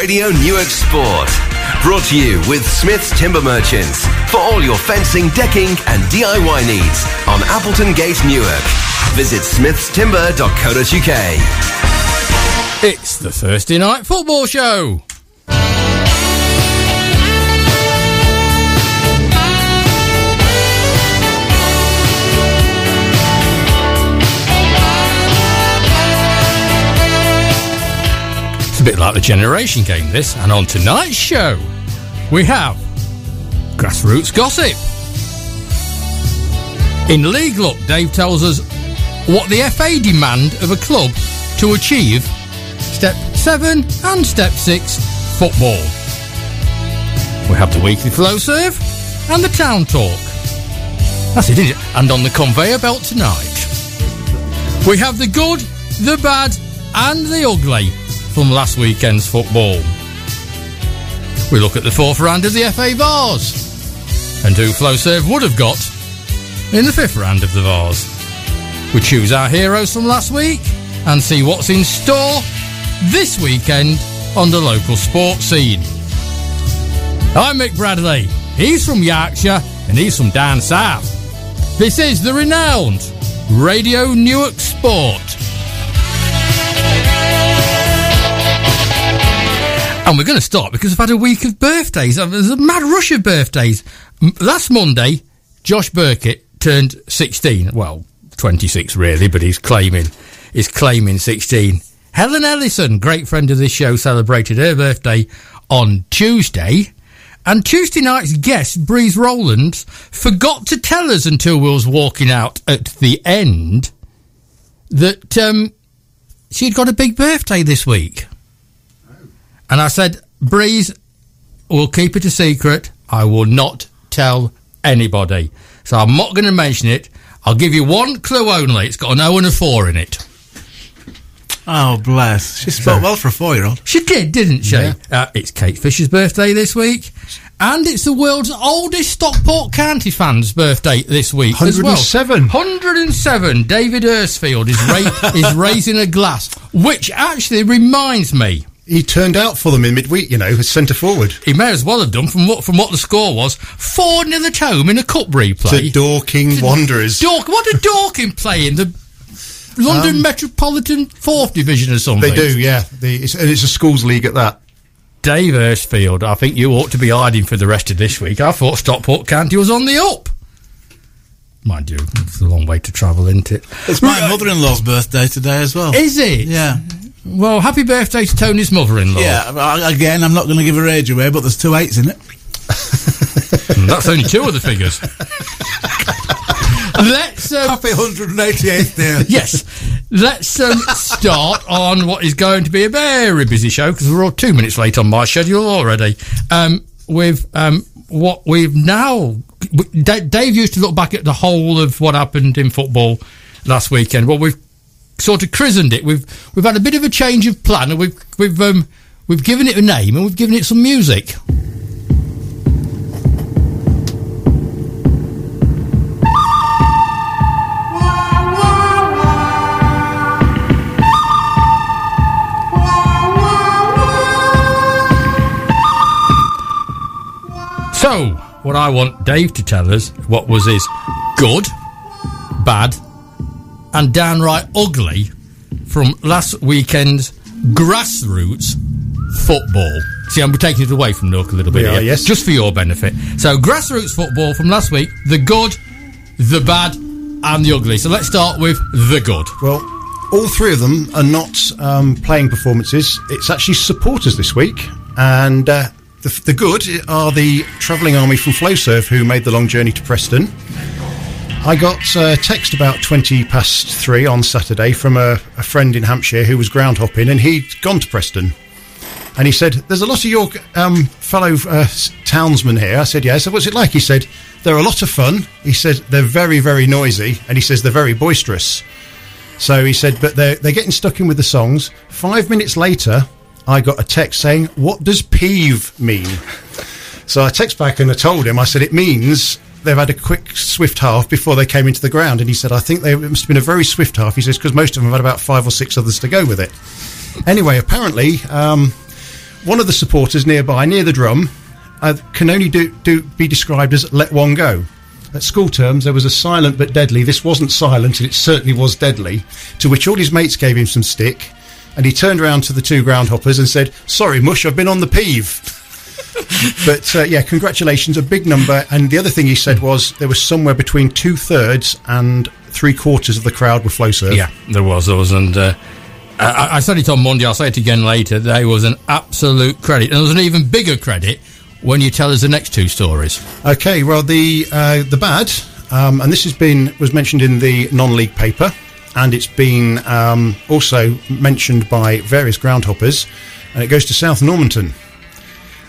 Radio Newark Sport. Brought to you with Smith's Timber Merchants for all your fencing, decking, and DIY needs on Appleton Gate, Newark. Visit smithstimber.co.uk. It's the Thursday night football show. Bit like the generation game, this. And on tonight's show, we have grassroots gossip. In League Look, Dave tells us what the FA demand of a club to achieve step 7 and step 6 football. We have the weekly Flowserve and the town talk. That's it, isn't it? And on the conveyor belt tonight, we have the good, the bad, and the ugly from last weekend's football. We look at the fourth round of the FA Vase and who Flowserve would have got in the fifth round of the Vase. We choose our heroes from last week and see what's in store this weekend on the local sports scene. I'm Mick Bradley. He's from Yorkshire and he's from down south. This is the renowned Radio Newark Sport. And we're going to start because I've had a week of birthdays. Uh, There's a mad rush of birthdays. Last Monday, Josh Burkett turned 16. Well, 26 really, but he's claiming he's claiming 16. Helen Ellison, great friend of this show, celebrated her birthday on Tuesday. And Tuesday night's guest, Breeze Rowlands, forgot to tell us until we was walking out at the end that um, she'd got a big birthday this week. And I said, Breeze, we'll keep it a secret. I will not tell anybody. So I'm not going to mention it. I'll give you one clue only. It's got an O and a 4 in it. Oh, bless. She spoke well for a four year old. She did, didn't she? Uh, it's Kate Fisher's birthday this week. And it's the world's oldest Stockport County fan's birthday this week as well. 107. 107. David Ersfield is, ra- is raising a glass, which actually reminds me. He turned out for them in midweek, you know, as centre forward. He may as well have done from what from what the score was. Four nil at home in a cup replay. To Dorking Wanderers. Dork, what did Dorking play in the London Um, Metropolitan Fourth Division or something? They do, yeah. The, it's, and it's a schools league at that. Dave Ersfield, I think you ought to be hiding for the rest of this week. I thought Stockport County was on the up. Mind you, it's a long way to travel, isn't it? It's my mother in law's birthday today as well. Is it? Yeah. Well, happy birthday to Tony's mother-in-law. Yeah, again, I'm not going to give her age away, but there's two eights in it. Mm, That's only two of the figures. Let's um, Happy 188th day. yes, let's um, start on what is going to be a very busy show because we're all two minutes late on my schedule already. Um, with um, what we've now, D- Dave used to look back at the whole of what happened in football last weekend. Well, we've sort of christened it. We've we've had a bit of a change of plan, and we've we've um, we've given it a name and we've given it some music. So, what I want Dave to tell us what was his good, bad, and downright ugly from last weekend's grassroots football. See, I'm taking it away from Nook a little bit are, yes. just for your benefit. So, grassroots football from last week: the good, the bad, and the ugly. So, let's start with the good. Well, all three of them are not um, playing performances. It's actually supporters this week. And uh, the, the good are the travelling army from Flowserve who made the long journey to Preston. I got a text about 20 past three on Saturday from a, a friend in Hampshire who was ground hopping and he'd gone to Preston. And he said, There's a lot of your um, fellow uh, townsmen here. I said, Yeah. I said, What's it like? He said, They're a lot of fun. He said, They're very, very noisy. And he says, They're very boisterous. So he said, But they're, they're getting stuck in with the songs. Five minutes later, I got a text saying, What does peeve mean? So I text back and I told him, I said, It means they've had a quick, swift half before they came into the ground. And he said, I think they, it must have been a very swift half. He says, Because most of them had about five or six others to go with it. Anyway, apparently, um, one of the supporters nearby, near the drum, uh, can only do, do be described as let one go. At school terms, there was a silent but deadly. This wasn't silent, and it certainly was deadly. To which all his mates gave him some stick, and he turned around to the two groundhoppers and said, "Sorry, Mush, I've been on the peeve." but uh, yeah, congratulations, a big number. And the other thing he said was there was somewhere between two thirds and three quarters of the crowd were Flowserve. Yeah, there was those, and uh, I, I said it on Monday. I'll say it again later. There was an absolute credit, and there was an even bigger credit when you tell us the next two stories. Okay, well the uh, the bad, um, and this has been was mentioned in the non-league paper, and it's been um, also mentioned by various groundhoppers, and it goes to South Normanton.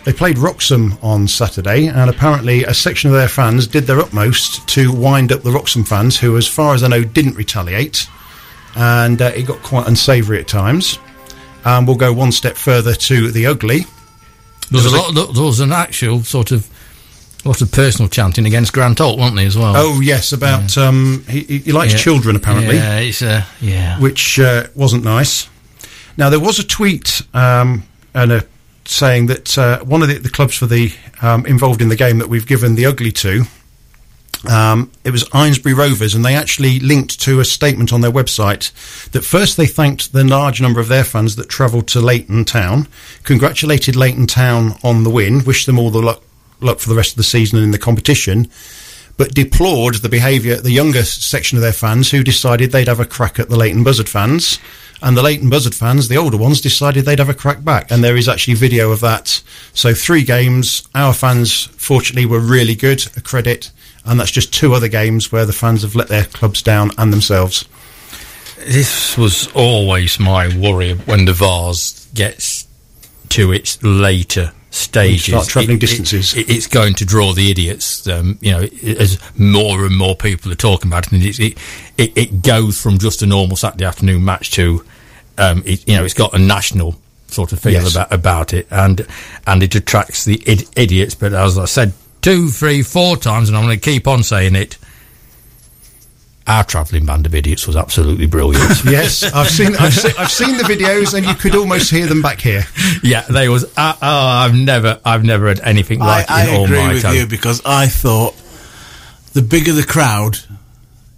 They played Wroxham on Saturday, and apparently a section of their fans did their utmost to wind up the Wroxham fans, who, as far as I know, didn't retaliate, and uh, it got quite unsavoury at times. Um, we'll go one step further to the ugly. There was, a lot. There was an actual sort of lot of personal chanting against Grant Holt, wasn't there, as well? Oh yes, about um, he, he likes Yeah. children apparently, Yeah, it's uh, yeah. which uh, wasn't nice. Now there was a tweet um, and a saying that uh, one of the, the clubs for the um, involved in the game that we've given the ugly to. Um, it was Eynesbury Rovers, and they actually linked to a statement on their website that first they thanked the large number of their fans that travelled to Leighton Town, congratulated Leighton Town on the win, wished them all the luck, luck for the rest of the season and in the competition, but deplored the behaviour of the younger section of their fans who decided they'd have a crack at the Leighton Buzzard fans. And the Leighton Buzzard fans, the older ones, decided they'd have a crack back. And there is actually video of that. So three games. Our fans, fortunately, were really good, a credit. And that's just two other games where the fans have let their clubs down and themselves. This was always my worry when the Vase gets to its later stages. start travelling It- it- distances. it- it's going to draw the idiots. Um, you know, as more and more people are talking about it, and it, it, it, goes from just a normal Saturday afternoon match to, um, you know, it's got a national sort of feel Yes. about about it, and and it attracts the id- idiots. But as I said two, three, four times, and I'm going to keep on saying it. Our travelling band of idiots was absolutely brilliant. Yes, I've seen, I've, seen, I've seen the videos, and you could almost hear them back here. Yeah, they was. Uh, oh, I've never, I've never had anything like I in all agree my with time. you because I thought the bigger the crowd,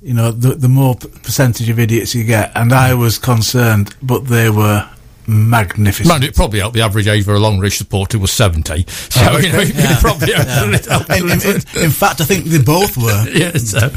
you know, the, the more percentage of idiots you get. And I was concerned, but they were magnificent. Man, it probably helped the average age for a Longridge supporter was seventy. So Oh, you know, it probably helped. helped in, in, in, in fact, I think they both were. Yeah, so,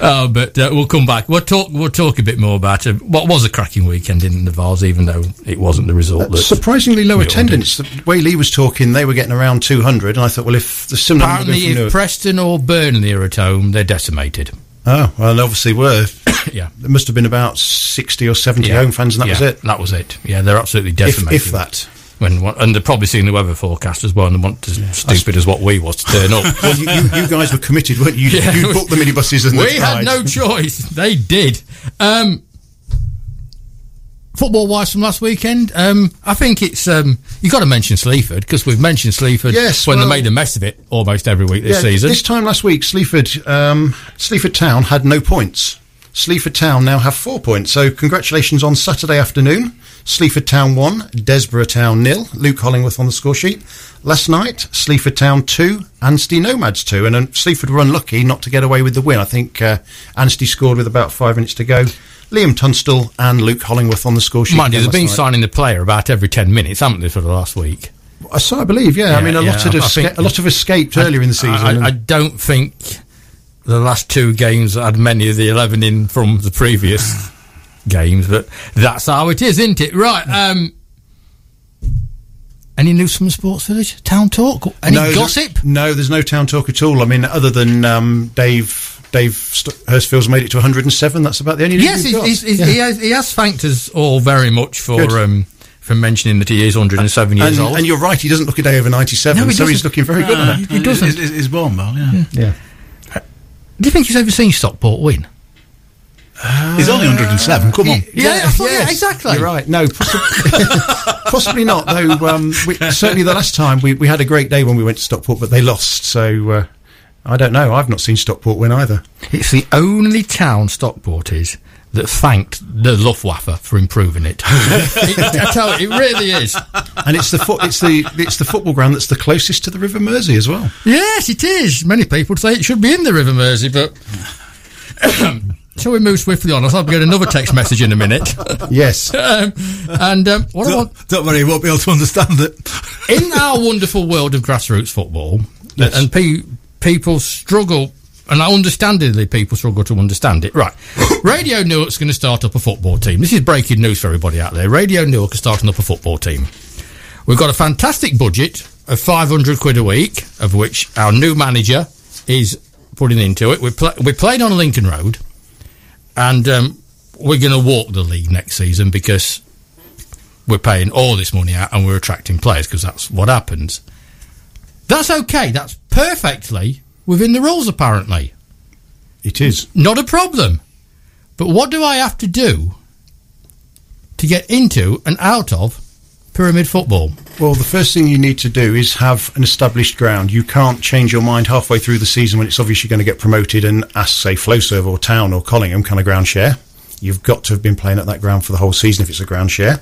uh, but uh, we'll come back. We'll talk. We'll talk a bit more about it. What was a cracking weekend in the Vase, even though it wasn't the result. That Surprisingly low we attendance. The way Lee was talking, they were getting around 200, and I thought, well, if the similar apparently, if Newark- Preston or Burnley are at home, they're decimated. Oh, well, they obviously were. Yeah. There must have been about 60 or 70 Yeah. home fans, and that Yeah, was it. That was it. Yeah, they're absolutely If, decimated. if that. When, and they're probably seeing the weather forecast as well, and they want as stupid as what we was to turn up. Well, you, you, you guys were committed, weren't you? Yeah. You booked the minibuses and we had no choice. They did. Um, football wise from last weekend, um, I think it's um, you got to mention Sleaford because we've mentioned Sleaford Yes, when well- they made a mess of it almost every week this Yeah, season. This time last week, Sleaford, um, Sleaford Town had no points. Sleaford Town now have four points. So congratulations on Saturday afternoon. Sleaford Town one, Desborough Town nil. Luke Hollingworth on the score sheet. Last night, Sleaford Town two, Anstey Nomads two, and um, Sleaford were unlucky not to get away with the win. I think uh, Anstey scored with about five minutes to go. Liam Tunstall and Luke Hollingworth on the score sheet. Mind you, they've been night. signing the player about every ten minutes, haven't they, for the last week? Uh, So I believe, yeah. I mean, a yeah, lot of I esca- a lot have escaped earlier in the season. I, I, I don't think the last two games had many of the eleven in from the previous games, but that's how it is, isn't it? Right. Um, any news from the Sports Village? Town talk? Any there- gossip? no, there's no town talk at all. I mean, other than um, Dave Dave St- Hurstfield's made it to 107. That's about the only. news Yes, we've he's, got. he's, he's, Yeah. he, has, he has thanked us all very much for um, for mentioning that he is 107 years and, old. and you're right. He doesn't look a day over 97, No, he so he's doesn't. looking very good. on it. He doesn't. He's, he's born well, yeah. Yeah. Do you think he's ever seen Stockport win? He's only 107. Come on. Yeah, I thought- yeah, exactly. You're right. No, possibly, possibly not. Though um, we, certainly the last time we, we had a great day when we went to Stockport, but they lost. So uh, I don't know. I've not seen Stockport win either. It's the only town Stockport is that thanked the Luftwaffe for improving it. it I tell you, it really is. And it's the foot, it's the it's the football ground that's the closest to the River Mersey as well. Yes, it is. Many people say it should be in the River Mersey, but. Shall we move swiftly on? I'll get another text message in a minute. Yes. um, and um, what I want, Don't, don't worry, you won't be able to understand it. in our wonderful world of grassroots football, Yes. and pe- people struggle, and I understandably, people struggle to understand it. Right, Radio Newark's going to start up a football team. This is breaking news for everybody out there. Radio Newark is starting up a football team. We've got a fantastic budget of 500 quid a week, of which our new manager is putting into it. We're, pl- we're playing on Lincoln Road, and um, we're going to walk the league next season because we're paying all this money out and we're attracting players because that's what happens. That's okay. That's perfectly within the rules, apparently. It is. Not a problem. But what do I have to do to get into and out of pyramid football? Well, the first thing you need to do is have an established ground. You can't change your mind halfway through the season when it's obviously going to get promoted and ask, say, Flowserve or Town or Collingham, can a ground share? You've got to have been playing at that ground for the whole season if it's a ground share.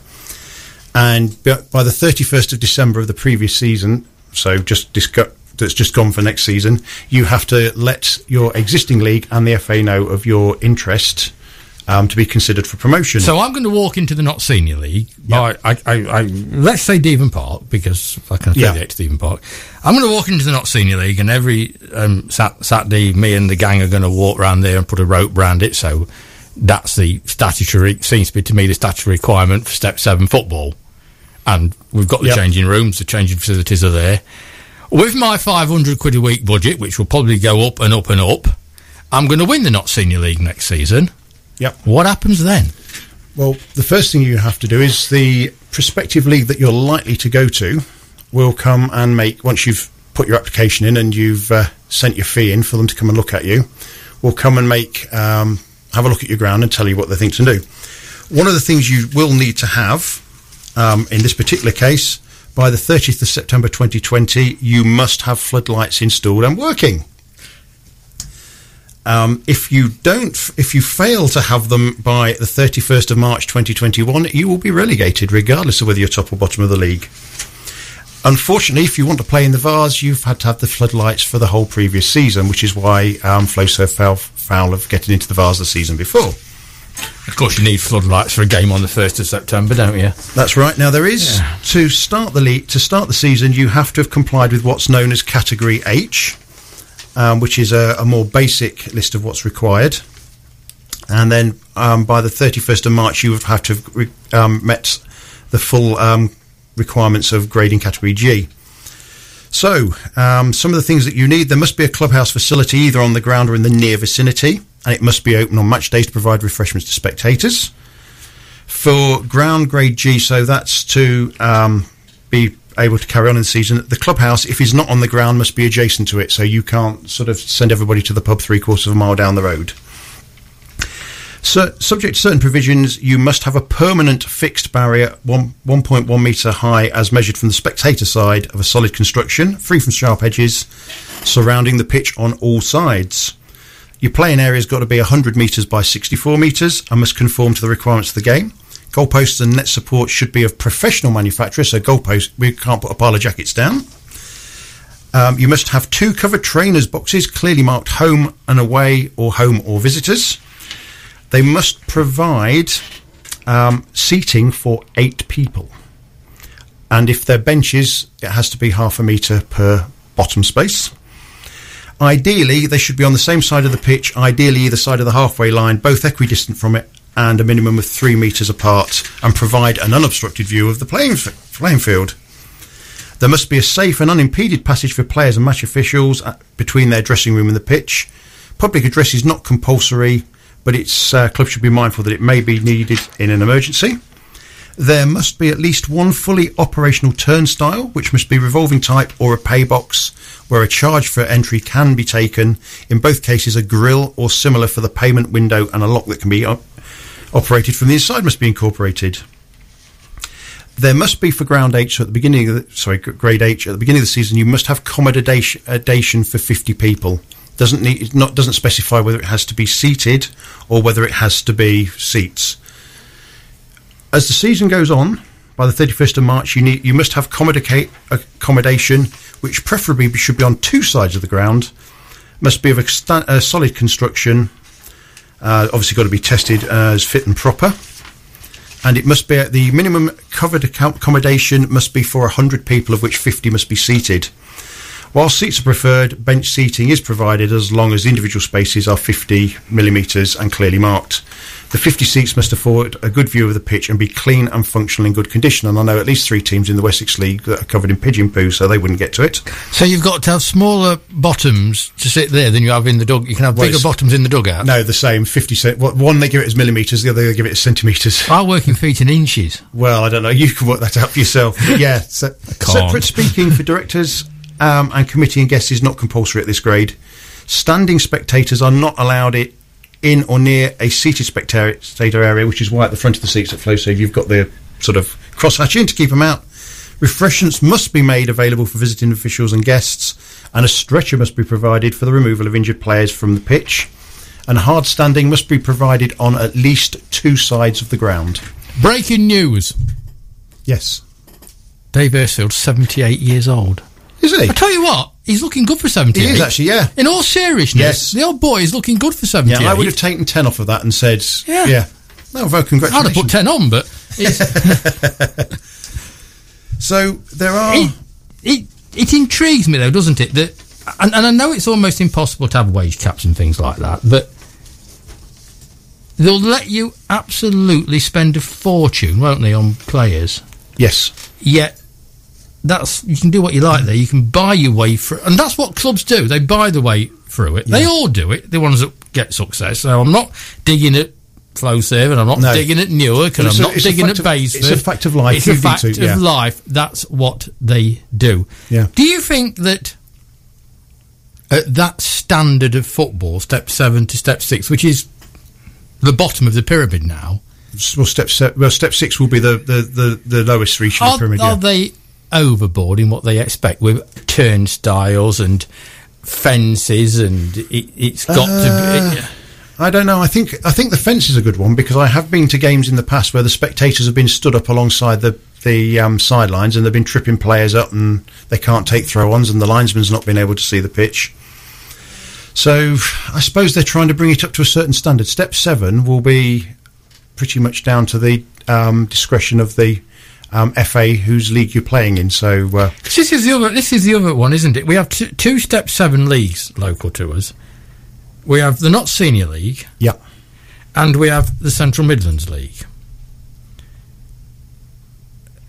And by the 31st of December of the previous season, so just discu- that's just gone for next season, you have to let your existing league and the FA know of your interest um, to be considered for promotion. So I'm going to walk into the Notts Senior League. By, I, I, I, let's say Devon Park because I can affiliate to Devon Park. I'm going to walk into the Notts Senior League, and every um, sat, Saturday, me and the gang are going to walk around there and put a rope round it. So that's the statutory seems to be to me the statutory requirement for Step Seven football. And we've got the Yep. changing rooms, the changing facilities are there. With my 500 quid a week budget, which will probably go up and up and up, I'm going to win the Notts Senior League next season. Yep. What happens then? Well, the first thing you have to do is the prospective league that you're likely to go to will come and make, once you've put your application in and you've uh, sent your fee in for them to come and look at you, will come and make, um, have a look at your ground and tell you what they think to do. One of the things you will need to have um, in this particular case, by the 30th of September 2020, you must have floodlights installed and working. Um, if you don't, if you fail to have them by the 31st of March 2021, you will be relegated, regardless of whether you're top or bottom of the league. Unfortunately, if you want to play in the Vase, you've had to have the floodlights for the whole previous season, which is why um, Flowserve fell foul of getting into the Vase the season before. Of course, you need floodlights for a game on the first of September, don't you? That's right. Now there is to start the league to start the season. You have to have complied with what's known as Category H, um, which is a, a more basic list of what's required. And then um, by the 31st of March, you would have to have re- um, met the full um, requirements of grading Category G. So, um, some of the things that you need there must be a clubhouse facility either on the ground or in the near vicinity, and it must be open on match days to provide refreshments to spectators for ground grade G, so that's to um, be able to carry on in the season. The clubhouse, if it's not on the ground, must be adjacent to it, so you can't sort of send everybody to the pub three quarters of a mile down the road. So, subject to certain provisions, you must have a permanent fixed barrier, one, 1.1 metre high, as measured from the spectator side of a solid construction, free from sharp edges, surrounding the pitch on all sides. Your playing area's got to be 100 metres by 64 metres and must conform to the requirements of the game. Goalposts and net support should be of professional manufacturer, so goalposts, we can't put a pile of jackets down. Um, you must have two covered trainers boxes clearly marked home and away or home or visitors. They must provide um, seating for eight people. And if they're benches, it has to be half a metre per bottom space. Ideally, they should be on the same side of the pitch, ideally either side of the halfway line, both equidistant from it, and a minimum of three metres apart, and provide an unobstructed view of the playing, f- playing field. There must be a safe and unimpeded passage for players and match officials uh, between their dressing room and the pitch. Public address is not compulsory, but its uh, club should be mindful that it may be needed in an emergency. There must be at least one fully operational turnstile, which must be revolving type or a pay box, where a charge for entry can be taken. In both cases, a grill or similar for the payment window and a lock that can be op- operated from the inside must be incorporated. There must be for ground H at the beginning of the, sorry, grade H at the beginning of the season. You must have accommodation accommodation for 50 people. Doesn't need not doesn't specify whether it has to be seated or whether it has to be seats. As the season goes on, by the 31st of March, you need you must have accommodation, which preferably should be on two sides of the ground. Must be of a, sta- a solid construction. Uh, obviously, got to be tested as fit and proper and it must be at the minimum covered accommodation must be for 100 people, of which 50 must be seated. While seats are preferred, bench seating is provided as long as individual spaces are 50 millimetres and clearly marked. The 50 seats must afford a good view of the pitch and be clean and functional in good condition. And I know at least three teams in the Wessex League that are covered in pigeon poo, so they wouldn't get to it. So you've got to have smaller bottoms to sit there than you have in the dug. You can have Well, bigger bottoms in the dugout. No, the same 50 cent. what- One they give it as millimetres, the other they give it as centimetres. I work in feet and inches. Well, I don't know. You can work that out for yourself. But yeah. So, separate speaking for directors um, and committee and guests is not compulsory at this grade. Standing spectators are not allowed it in or near a seated spectator area, which is why at the front of the seats at Flowserve you've got the sort of crosshatch in to keep them out. Refreshments must be made available for visiting officials and guests, and a stretcher must be provided for the removal of injured players from the pitch. And hard standing must be provided on at least two sides of the ground. Breaking news. Yes. Dave Ersfield, 78 years old. Is he? I tell you what, he's looking good for 78. He is actually, yeah. In all seriousness, Yes. the old boy is looking good for 78. Yeah, I would have taken 10 off of that and said, Yeah. yeah. No, well, congratulations. I'd have put 10 on, but it's, So there are. it, it, it intrigues me, though, doesn't it? That, and, and I know it's almost impossible to have wage caps and things like that, but they'll let you absolutely spend a fortune, won't they, on players? yes. Yet that's you can do what you like there. You can buy your way through, and that's what clubs do. They buy the way through it. They all do it. The ones that get success. So I'm not digging at Flowserve, and I'm not No. digging at Newark, and It's I'm a- not digging at Basford. it's a fact of life. It's a fact to- of life. That's what they do. Yeah. Do you think that at that standard of football, step seven to step six, which is the bottom of the pyramid now, Well, step, se- well, step six will be the, the, the, the lowest reach of the pyramid. are yeah. they overboard in what they expect with turnstiles and fences and it, it's got Uh, to be I don't know. I think I think the fence is a good one because I have been to games in the past where the spectators have been stood up alongside the the um, sidelines and they've been tripping players up and they can't take throw-ons and the linesman's not been able to see the pitch. So I suppose they're trying to bring it up to a certain standard. Step seven will be pretty much down to the um, discretion of the um, FA whose league you're playing in. So uh, this is the other this is the other one isn't it we have two, two step seven leagues local to us we have the Notts Senior League yeah, and we have the central midlands league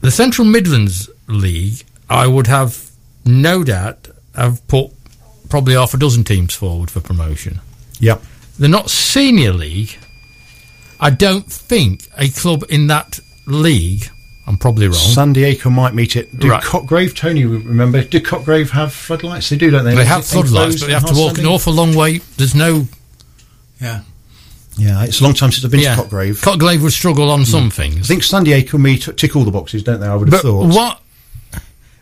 the central midlands league i would have no doubt have put probably half a dozen teams forward for promotion yeah. They're Notts Senior League. I don't think a club in that league. I'm probably wrong. San Diego might meet it. Do Right. Cotgrave, Tony, remember? Do Cotgrave have floodlights? They do, don't they? they have floodlights, but they have to walk an awful long way. There's no. Yeah. Yeah, it's a long time since I've been Yeah, to Cotgrave. Cotgrave would struggle on some things. I think San Diego meet tick all the boxes, don't they? I would have But thought. what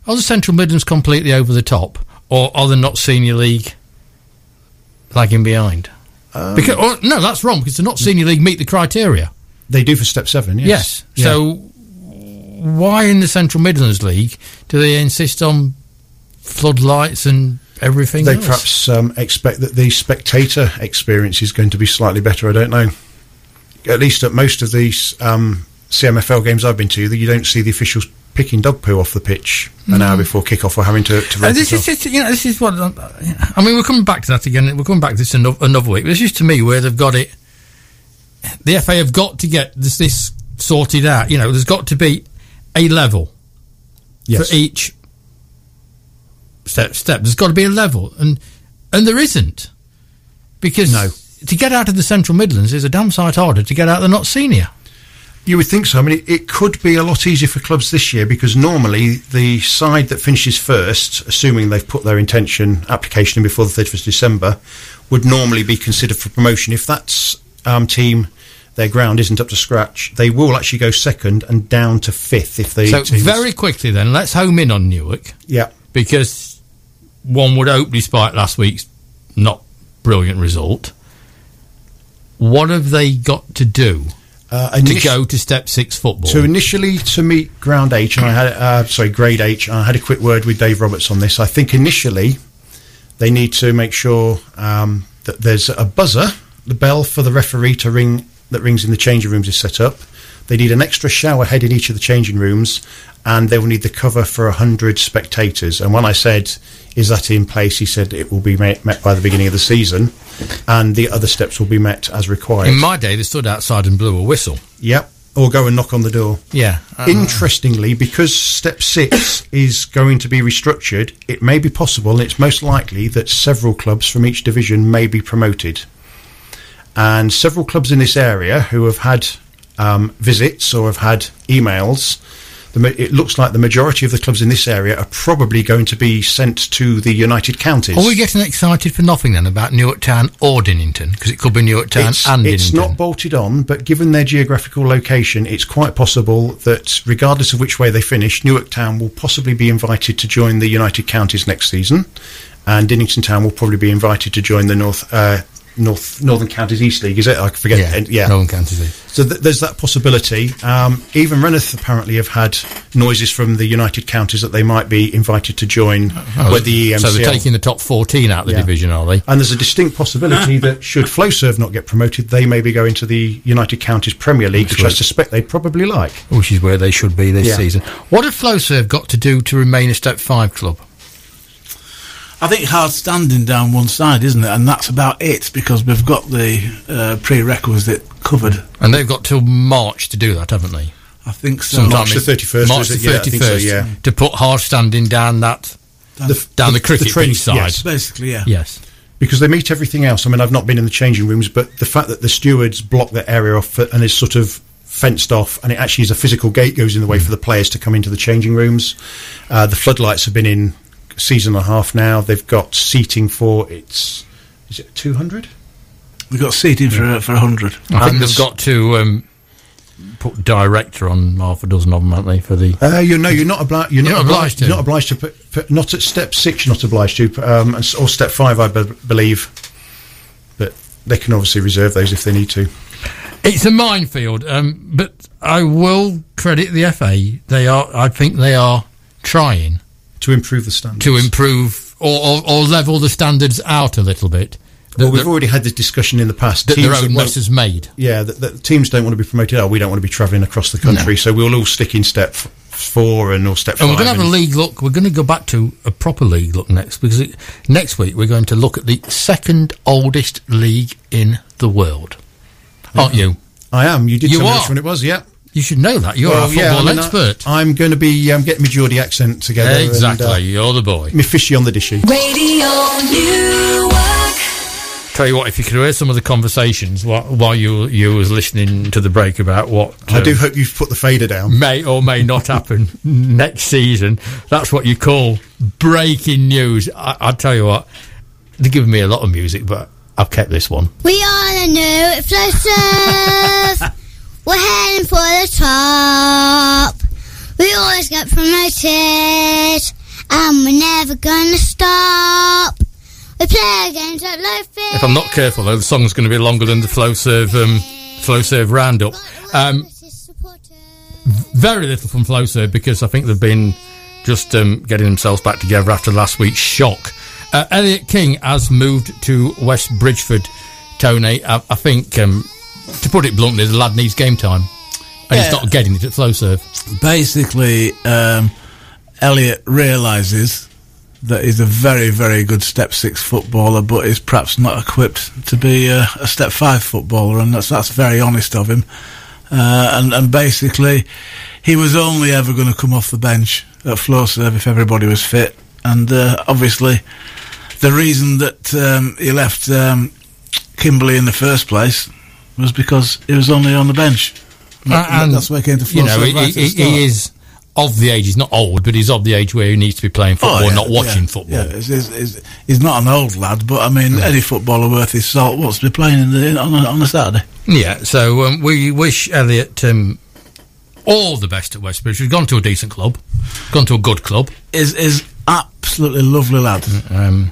are the Central Midlands completely over the top, or are they Notts Senior League lagging behind? Um, because or, no, that's wrong because they're Notts Senior League meet the criteria. They do for step seven, yes. Yes. Yeah. So why in the Central Midlands League do they insist on floodlights and everything they else? perhaps um, expect that the spectator experience is going to be slightly better. I don't know. At least at most of these um, CMFL games I've been to, that you don't see the officials picking dog poo off the pitch an hour before kick-off or having to, to Uh, this it is just, you know, this is what uh, I mean. We're coming back to that again. We're coming back to this another, another week. This is to me where they've got it. The FA have got to get this, this sorted out. You know, there's got to be a level Yes. for each step. Step. There's got to be a level, and and there isn't because No. to get out of the Central Midlands is a damn sight harder to get out. They're Notts Senior. You would think so. I mean, it, it could be a lot easier for clubs this year because normally the side that finishes first, assuming they've put their intention application in before the 31st of December, would normally be considered for promotion. If that um, team, their ground isn't up to scratch, they will actually go second and down to fifth if they. So very quickly then, let's home in on Newark. yeah, because one would hope, despite last week's not brilliant result. What have they got to do Uh, to go to step six football? So initially to meet ground H, and I had uh, sorry grade H, and I had a quick word with Dave Roberts on this. I think initially they need to make sure um, that there's a buzzer, the bell for the referee to ring that rings in the changing rooms is set up. They need an extra shower head in each of the changing rooms, and they will need the cover for hundred spectators. And when I said, "Is that in place?" he said it will be met, met by the beginning of the season, and the other steps will be met as required. In my day, they stood outside and blew a whistle. yep, or go and knock on the door. Yeah. Uh, Interestingly, because step six is going to be restructured, it may be possible, and it's most likely that several clubs from each division may be promoted. And several clubs in this area who have had um, visits or have had emails, the, it looks like the majority of the clubs in this area are probably going to be sent to the United Counties. Are we getting excited for nothing then about Newark Town or Dinnington? Because it could be Newark Town it's, and it's Dinnington. not bolted on, but given their geographical location, it's quite possible that, regardless of which way they finish, Newark Town will possibly be invited to join the United Counties next season, and Dinnington Town will probably be invited to join the North uh, North Northern Counties East League. Is it? I forget. yeah, and- yeah. Northern Counties League. So th- there's that possibility. Um, even Rainworth apparently have had noises from the United Counties that they might be invited to join with the EMCL. so they're taking the top 14 out of the Yeah. division, are they? And there's a distinct possibility that should FlowServe not get promoted, they may be going to the United Counties Premier League, which I suspect they'd probably like. Which is where they should be this Yeah. season. What have FlowServe got to do to remain a Step 5 club? I think hard standing down one side, isn't it? And that's about it because we've got the uh, prerequisite covered. And they've got till March to do that, haven't they? I think so. Sometime March the 31st, March the it? Yeah, I so, 31st, yeah. To put hard standing down that, The, down the, cricket training- pitch side. yes, Basically, yeah. Yes. because they meet everything else. I mean, I've not been in the changing rooms, but the fact that the stewards block that area off and is sort of fenced off, and it actually is a physical gate goes in the way for the players to come into the changing rooms. Uh, the floodlights have been in a season and a half now. They've got seating for it's is it two hundred? We've got seating for for a hundred. I think And- they've got to um, put director on half a dozen of them, haven't they? For the Uh, you know, you're not obliged. You're, You're not not obliged to. You're not obliged to put, put. Not at step six. You're not obliged to, um, or step five, I be- believe. But they can obviously reserve those if they need to. It's a minefield, um, but I will credit the FA. They are, I think, they are trying To improve the standards. to improve or, or, or level the standards out a little bit. Well, we've that- already had this discussion in the past. that their Teams own that mess won't- made. yeah, that, that teams don't want to be promoted. Oh, we don't want to be travelling across the country, so we'll all stick in step f- four and or step And five. we're going to have a league look. We're going to go back to a proper league look next because it, next week we're going to look at the second oldest league in the world. Aren't you? I am. You did You tell me which one it was. Yeah. You should know that. You're Well, a football yeah, I mean, expert. I'm going to be um, getting my Geordie accent together. and, uh, exactly. You're the boy. me fishy on the dishy. Radio Newark. Tell you what, if you could hear some of the conversations while, while you you was listening to the break about what I um, do hope you've put the fader down. may or may not happen next season, that's what you call breaking news. I, I'll tell you what, they're giving me a lot of music, but I've kept this one. We are the new explosive. We're heading for the top. We always get promoted, and we're never gonna stop. We play games at low fear. If I'm not careful, though, the song's going to be longer than the Flowserve um, Flowserve roundup. Um, very little from Flowserve because I think they've been just um, getting themselves back together after last week's shock. Uh, Elliot King has moved to West Bridgford. Tony, I, I think, um, to put it bluntly, the lad needs game time, and he's not getting it at Flowserve. Basically, um, Elliot realises that he's a very, very good step six footballer, but is perhaps not equipped to be a, a step five footballer, and that's that's very honest of him. Uh, and, and basically, he was only ever going to come off the bench at Flowserve if everybody was fit. And uh, obviously, the reason that um, he left um, Kimberley in the first place was because he was only on the bench. Uh, and, that's why he came to You know, he, right he, he is of the age. He's not old, but he's of the age where he needs to be playing football, Oh, yeah, not watching yeah, football. Yeah, he's, not an old lad, but I mean, any footballer worth his salt wants to be playing in the, on, a, on a Saturday. Yeah, so um, we wish Elliot um, all the best at Westbridge. He's gone to a decent club, gone to a good club. Is is absolutely lovely lad. Um,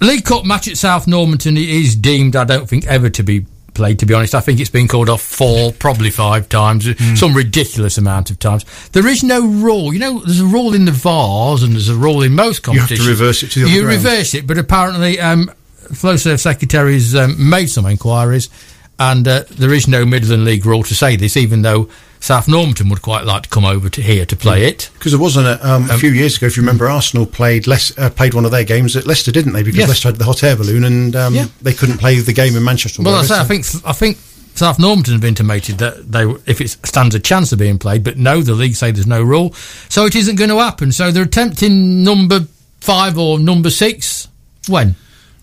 League Cup match at South Normanton is deemed, I don't think, ever to be played, to be honest. I think it's been called off four, probably five times, some ridiculous amount of times. There is no rule. You know, there's a rule in the Vase and there's a rule in most competitions. You have to reverse it to the other You reverse it, but apparently, um, Flowserve secretaries um, made some inquiries and uh, there is no Midland League rule to say this, even though South Normanton would quite like to come over to here to play it. Because there wasn't a, um, a few years ago, if you remember, Arsenal played less, uh, played one of their games at Leicester, didn't they? Because Yes. Leicester had the hot air balloon, and um, Yeah. they couldn't play the game in Manchester. Well, I say, I think I think South Normanton have intimated that they, if it stands a chance of being played, but no, the league say there's no rule, so it isn't going to happen. So they're attempting number five or number six. When?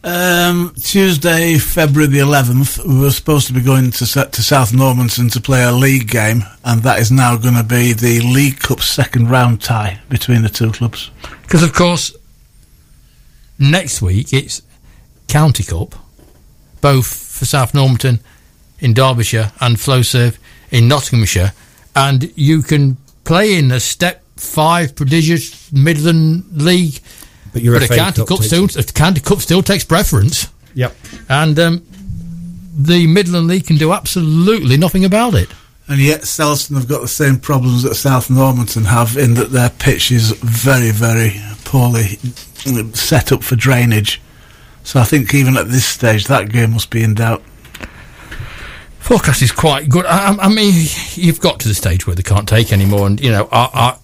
Um, Tuesday, February the 11th, we were supposed to be going to to South Normanton to play a league game, and that is now going to be the League Cup second round tie between the two clubs. Because of course, next week it's County Cup, both for South Normanton in Derbyshire and Flowserve in Nottinghamshire, and you can play in a step five prodigious Midland League. But your but a FA county Cup cup, takes- still, a county cup still takes preference, Yep. and um, the Midland League can do absolutely nothing about it. And yet, Selston have got the same problems that South Normanton have in that their pitch is very, very poorly set up for drainage. So I think even at this stage, that game must be in doubt. Forecast is quite good. I, I- I mean, you've got to the stage where they can't take any more, and you know, I, I,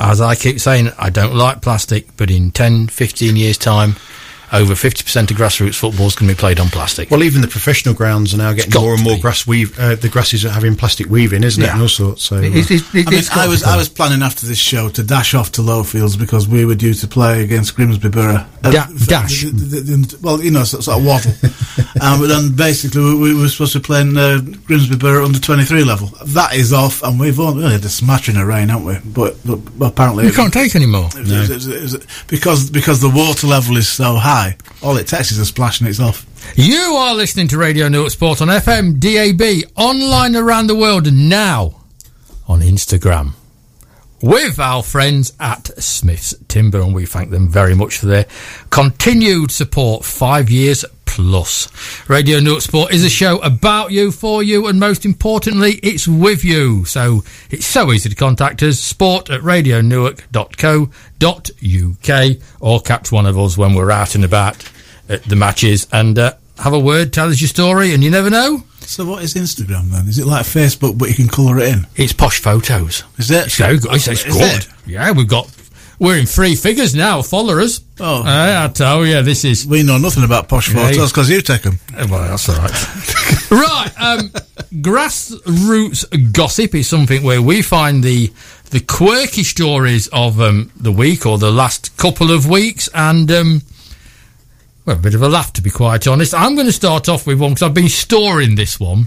as I keep saying, I don't like plastic, but in 10, 15 years' time, over 50% of grassroots football is going to be played on plastic. Well, even the professional grounds are now getting more and more be. grass weave. Uh, the grasses are having plastic weaving, isn't it, and all sorts. So, uh, It- it- it- I mean, I was. I was planning after this show to dash off to Lowfields because we were due to play against Grimsby Borough. Uh, Da- f- dash. the- the- the- well, you know, sort, sort of waddle. um, but then basically we, we were supposed to be playing uh, Grimsby Borough under twenty three level. That is off, and we've only really had a smattering of rain, haven't we? But, but, but apparently you can't take any more. it was- it was- it because because the water level is so high. All it takes is a splash and it's off. You are listening to Radio Newark Sport on FM, DAB, online around the world, and now on Instagram. With our friends at Smith's Timber, and we thank them very much for their continued support, five years plus. Radio Newark Sport is a show about you, for you, and most importantly, it's with you. So it's so easy to contact us, sport at radionewark.co.uk, or catch one of us when we're out and about at the matches and uh, have a word, tell us your story, and you never know. So what is Instagram then? Is it like Facebook but you can colour it in? It's posh photos. Is it? It's so good. It's, it's good. it? Yeah, we've got. We're in three figures now, followers. Oh. Uh, I tell you, this is. We know nothing about posh Yeah, photos because you take them. Uh, Well, that's all right. right. Um, grassroots gossip is something where we find the the quirky stories of um, the week or the last couple of weeks, and um, well, a bit of a laugh to be quite honest. I'm going to start off with one because I've been storing this one.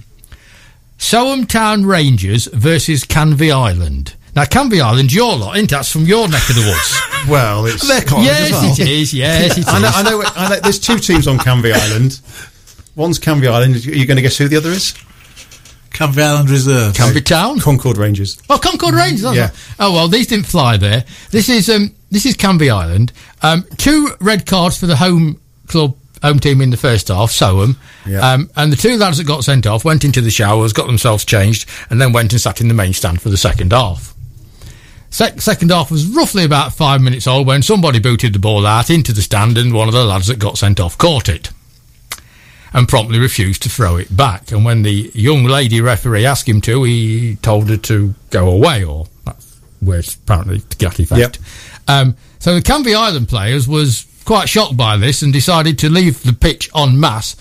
Soham Town Rangers versus Canvey Island. Now, Canvey Island, your lot, isn't it? That's from your neck of the woods. well, it's. yes, it is. Yes, it is. I know, I know. I know. There's two teams on Canvey Island. One's Canvey Island. Are you going to guess who the other is? Canvey Island Reserve. Canvey Town. Concord Rangers. Oh, Concord Rangers. that's Yeah. right. Oh well, these didn't fly there. This is um, this is Canvey Island. Um, two red cards for the home club, home team in the first half. Soham. Yeah. Um, and the two lads that got sent off went into the showers, got themselves changed, and then went and sat in the main stand for the second half. Sec- second half was roughly about five minutes old when somebody booted the ball out into the stand, and one of the lads that got sent off caught it and promptly refused to throw it back. And when the young lady referee asked him to, he told her to go away, or that's words apparently to that effect. Yep. Um, so the Canvey Island players was quite shocked by this and decided to leave the pitch en masse,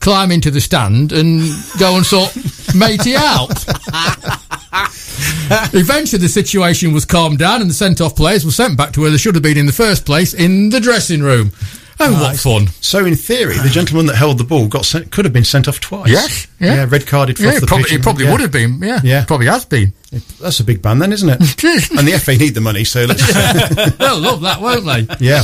climb into the stand and go and sort matey out. Eventually, the situation was calmed down, and the sent-off players were sent back to where they should have been in the first place, in the dressing room. Oh, what fun! So, in theory, the gentleman that held the ball got sent, could have been sent off twice. Yes, yeah. red carded for Yeah, it the probably, pitch it probably yeah. would have been. Yeah, Yeah. probably has been. That's a big ban, then, isn't it? and the FA need the money, so let's. They'll love that, won't they? Yeah.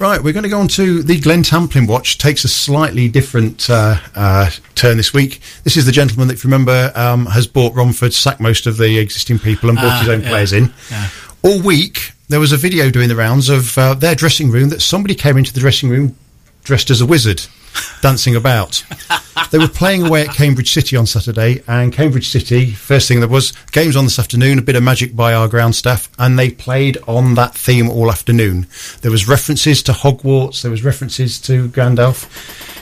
Right, we're going to go on to the Glen Tamplin watch. Takes a slightly different uh, uh, turn this week. This is the gentleman that, if you remember, um, has bought Romford, sacked most of the existing people, and brought Ah, his own yeah, players in. yeah. all week there was a video doing the rounds of uh, their dressing room that somebody came into the dressing room dressed as a wizard, dancing about. they were playing away at Cambridge City on Saturday, and Cambridge City, first thing there was, games on this afternoon, a bit of magic by our ground staff, and they played on that theme all afternoon. There was references to Hogwarts, there was references to Gandalf.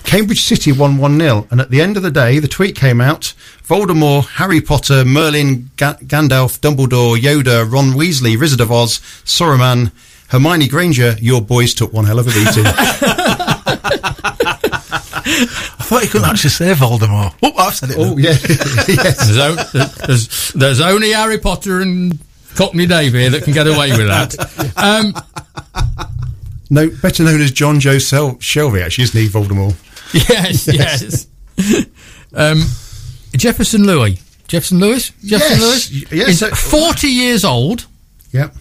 Cambridge City won 1 0, and at the end of the day, the tweet came out Voldemort, Harry Potter, Merlin, Ga- Gandalf, Dumbledore, Yoda, Ron Weasley, Wizard of Oz, Saruman, Hermione Granger, your boys took one hell of a beating. I thought you couldn't actually say Voldemort. Oh, I've said it. oh, then. yeah. yes. There's, o- there's, there's only Harry Potter and Cockney Dave here that can get away with that. Um, No, better known as John Joe Sel- Shelby, actually, isn't he, Voldemort? yes, yes. um, Jefferson Louis. Jefferson Lewis? Jefferson Yes, Lewis? yes, Is that- 40 years old Yep.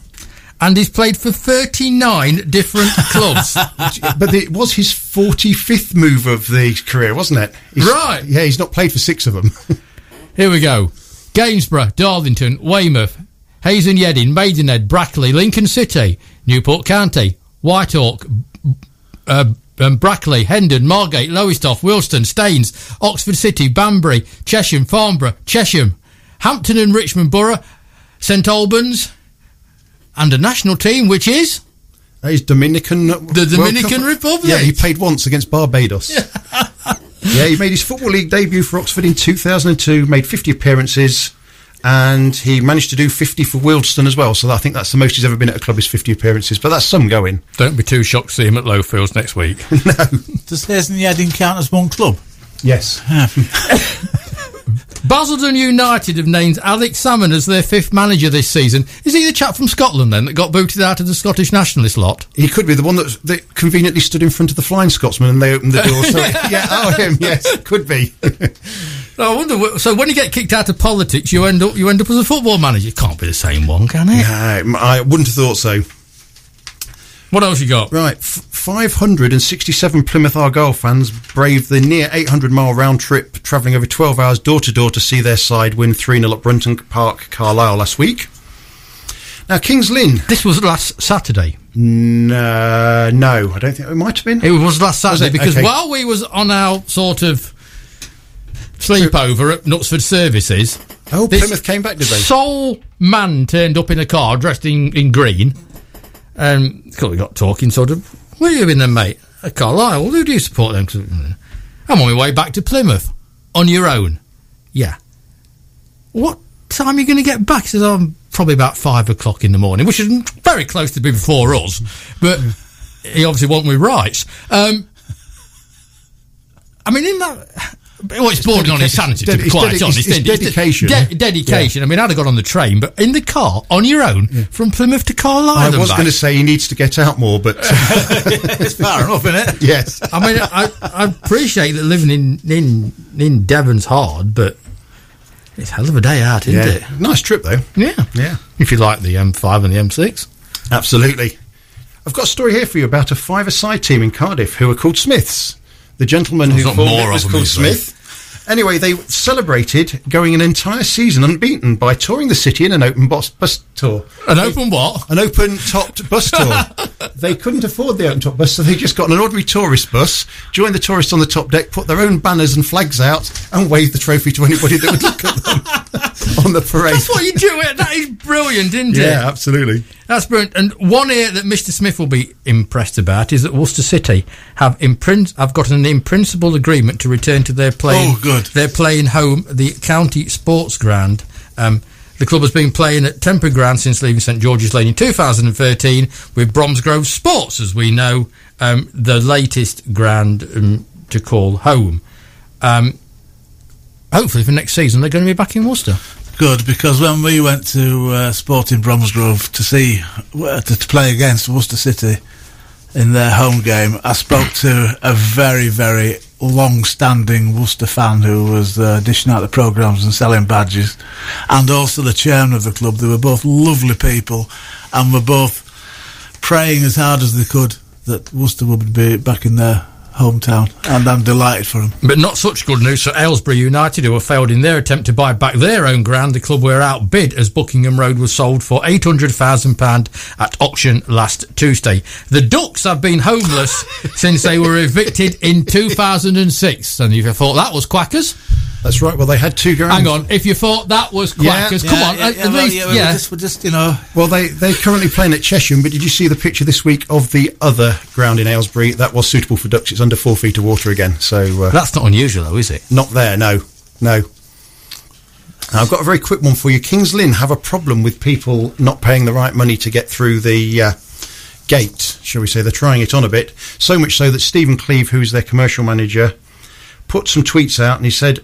And he's played for 39 different clubs. but it was his 45th move of the career, wasn't it? He's- Right. Yeah, he's not played for six of them. Here we go. Gainsborough, Darlington, Weymouth, Hayes and Yeading, Maidenhead, Brackley, Lincoln City, Newport County, Whitehawk, uh, um, Brackley, Hendon, Margate, Lowestoft, Wilston, Staines, Oxford City, Banbury, Chesham, Farnborough, Chesham, Hampton and Richmond Borough, St Albans, and a national team which is He's Dominican. The Dominican Republic. Yeah, he played once against Barbados. yeah, he made his Football League debut for Oxford in 2002, made 50 appearances, and he managed to do 50 for Wealdstone as well. So I think that's the most he's ever been at a club is 50 appearances, but that's some going. Don't be too shocked to see him at Lowfields next week. No. Does Hayes and Yeading count as one club? Yes. Ah. Basildon United have named Alex Salmon as their fifth manager this season. Is he the chap from Scotland then that got booted out of the Scottish nationalist lot? He could be the one that, that conveniently stood in front of the Flying Scotsman and they opened the door. So, yeah, oh, him, yes, could be. I wonder. So when you get kicked out of politics, you end up you end up as a football manager. It can't be the same one, can it? No, I wouldn't have thought so. What else you got? Right, f- 567 Plymouth Argyle fans braved the near 800 mile round trip, travelling over 12 hours door to door to see their side win 3 0 at Brunton Park, Carlisle last week. Now, Kings Lynn. This was last Saturday. No, uh, no, I don't think it might have been. It was last Saturday it? because Okay. while we was on our sort of sleepover at Knutsford Services, Oh, Plymouth came back, did they? Sole man turned up in a car dressed in, in green. Um, cool, we got talking sort of. Where are you in then, mate? At Carlisle. Who do you support then? mm, I'm on my way back to Plymouth. On your own. Yeah. What time are you going to get back? He says, I'm probably about five o'clock in the morning, which is very close to be before us. But he obviously wasn't with rights. Um, I mean, in that. Well, it's bordering on insanity, to be quite it's- honest. it's dedication. De- eh? dedication. I mean, I'd have got on the train, but in the car, on your own, from Plymouth to Carlisle. I was going to say he needs to get out more, but it's far enough, isn't it? yes. I mean, I, I appreciate that living in, in in Devon's hard, but it's a hell of a day out, isn't it? Nice trip, though. Yeah. Yeah. If you like the um, M5 and the M6. Absolutely. I've got a story here for you about a five-a-side team in Cardiff who are called Smiths. The gentleman who formed it was called? Smith. Anyway, they celebrated going an entire season unbeaten by touring the city in an open bus, bus tour. An open what? An open topped bus tour. they couldn't afford the open top bus, so they just got an ordinary tourist bus, joined the tourists on the top deck, put their own banners and flags out, and waved the trophy to anybody that would look at them on the parade. That's what you do. It. That is brilliant, isn't it? yeah, absolutely. That's brilliant. And one area that Mr. Smith will be impressed about is that Worcester City have in prin- have got an in principle agreement to return to their playing. Oh, good. Their playing home, the county sports ground. Um, the club has been playing at temporary ground since leaving St George's Lane in 2013 with Bromsgrove Sports, as we know, um, the latest ground um, to call home. Um, hopefully, for next season, they're going to be back in Worcester. Good, because when we went to uh, Sporting Bromsgrove to see uh, to, to play against Worcester City in their home game, I spoke to a very, very long-standing Worcester fan who was uh, dishing out the programs and selling badges, and also the chairman of the club. They were both lovely people, and were both praying as hard as they could that Worcester would be back in their hometown, and I'm delighted for them. But not such good news for Aylesbury United, who have failed in their attempt to buy back their own ground. The club were outbid as Buckingham Road was sold for £800,000 at auction last Tuesday. The Ducks have been homeless since they were evicted in 2006. And if you thought that was quackers, That's right. Well, they had two grounds. hang on. If you thought that was Yeah, quackers, come on. at- at well, least, yeah, yeah. We're just, we're just, you know, Well, they they're currently playing at Chesham, but did you see the picture this week of the other ground in Aylesbury that was suitable for ducks? It's under four feet of water again, so uh, That's not unusual, though, is it? not there. No, no. Now, I've got a very quick one for you. Kings Lynn have a problem with people not paying the right money to get through the uh, gate, shall we say? They're trying it on a bit. So much so that Stephen Cleve, who's their commercial manager, put some tweets out and he said,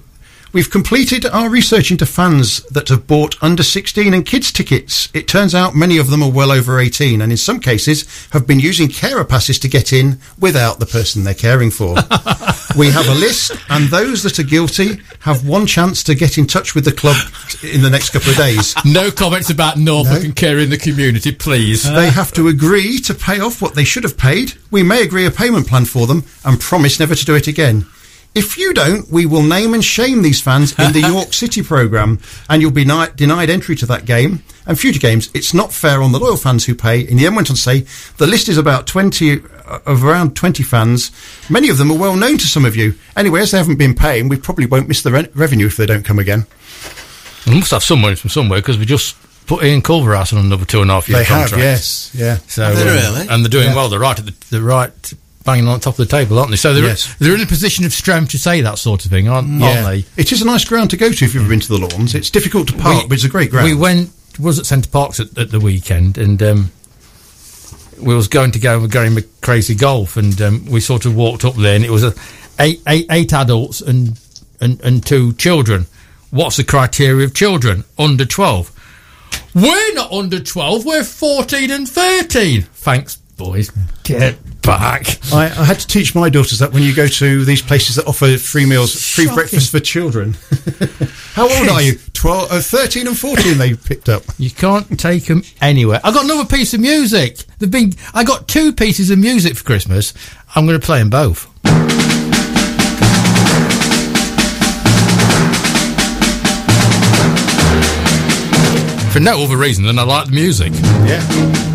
We've completed our research into fans that have bought under 16 and kids tickets. It turns out many of them are well over 18 and in some cases have been using carer passes to get in without the person they're caring for. we have a list and those that are guilty have one chance to get in touch with the club in the next couple of days. No comments about Norfolk No. and care in the community, please. They have to agree to pay off what they should have paid. We may agree a payment plan for them and promise never to do it again. If you don't, we will name and shame these fans in the York City programme and you'll be ni- denied entry to that game and future games. It's not fair on the loyal fans who pay. In the end, went on to say the list is about 20 uh, of around 20 fans. Many of them are well known to some of you. Anyway, as they haven't been paying, we probably won't miss the re- revenue if they don't come again. We must have some money from somewhere because we just put Ian Culverhouse on another two and a half year They have, contract. yes, yeah. So, they um, really? And they're doing Yeah. well. They're right at the they're right banging on top of the table, aren't they? So they're Yes. they're in a position of strength to say that sort of thing, aren't, aren't they? It is a nice ground to go to if you've ever been to the lawns. It's difficult to park, but it's a great ground. We went was at Center Parcs at, at the weekend, and um, we was going to go with Gary McCrazy golf, and um, we sort of walked up there, and it was a eight, eight, eight adults and, and and two children. What's the criteria of children under twelve? We're not under twelve. We're fourteen and thirteen. Thanks, boys. Get back. I, I had to teach my daughters that when you go to these places that offer free meals, free Shocking. breakfast for children. How old are you? 12, uh, 13 and 14 they picked up. You can't take them anywhere. I got another piece of music. They've been. I got two pieces of music for Christmas. I'm going to play them both. For no other reason than I like the music, Yeah.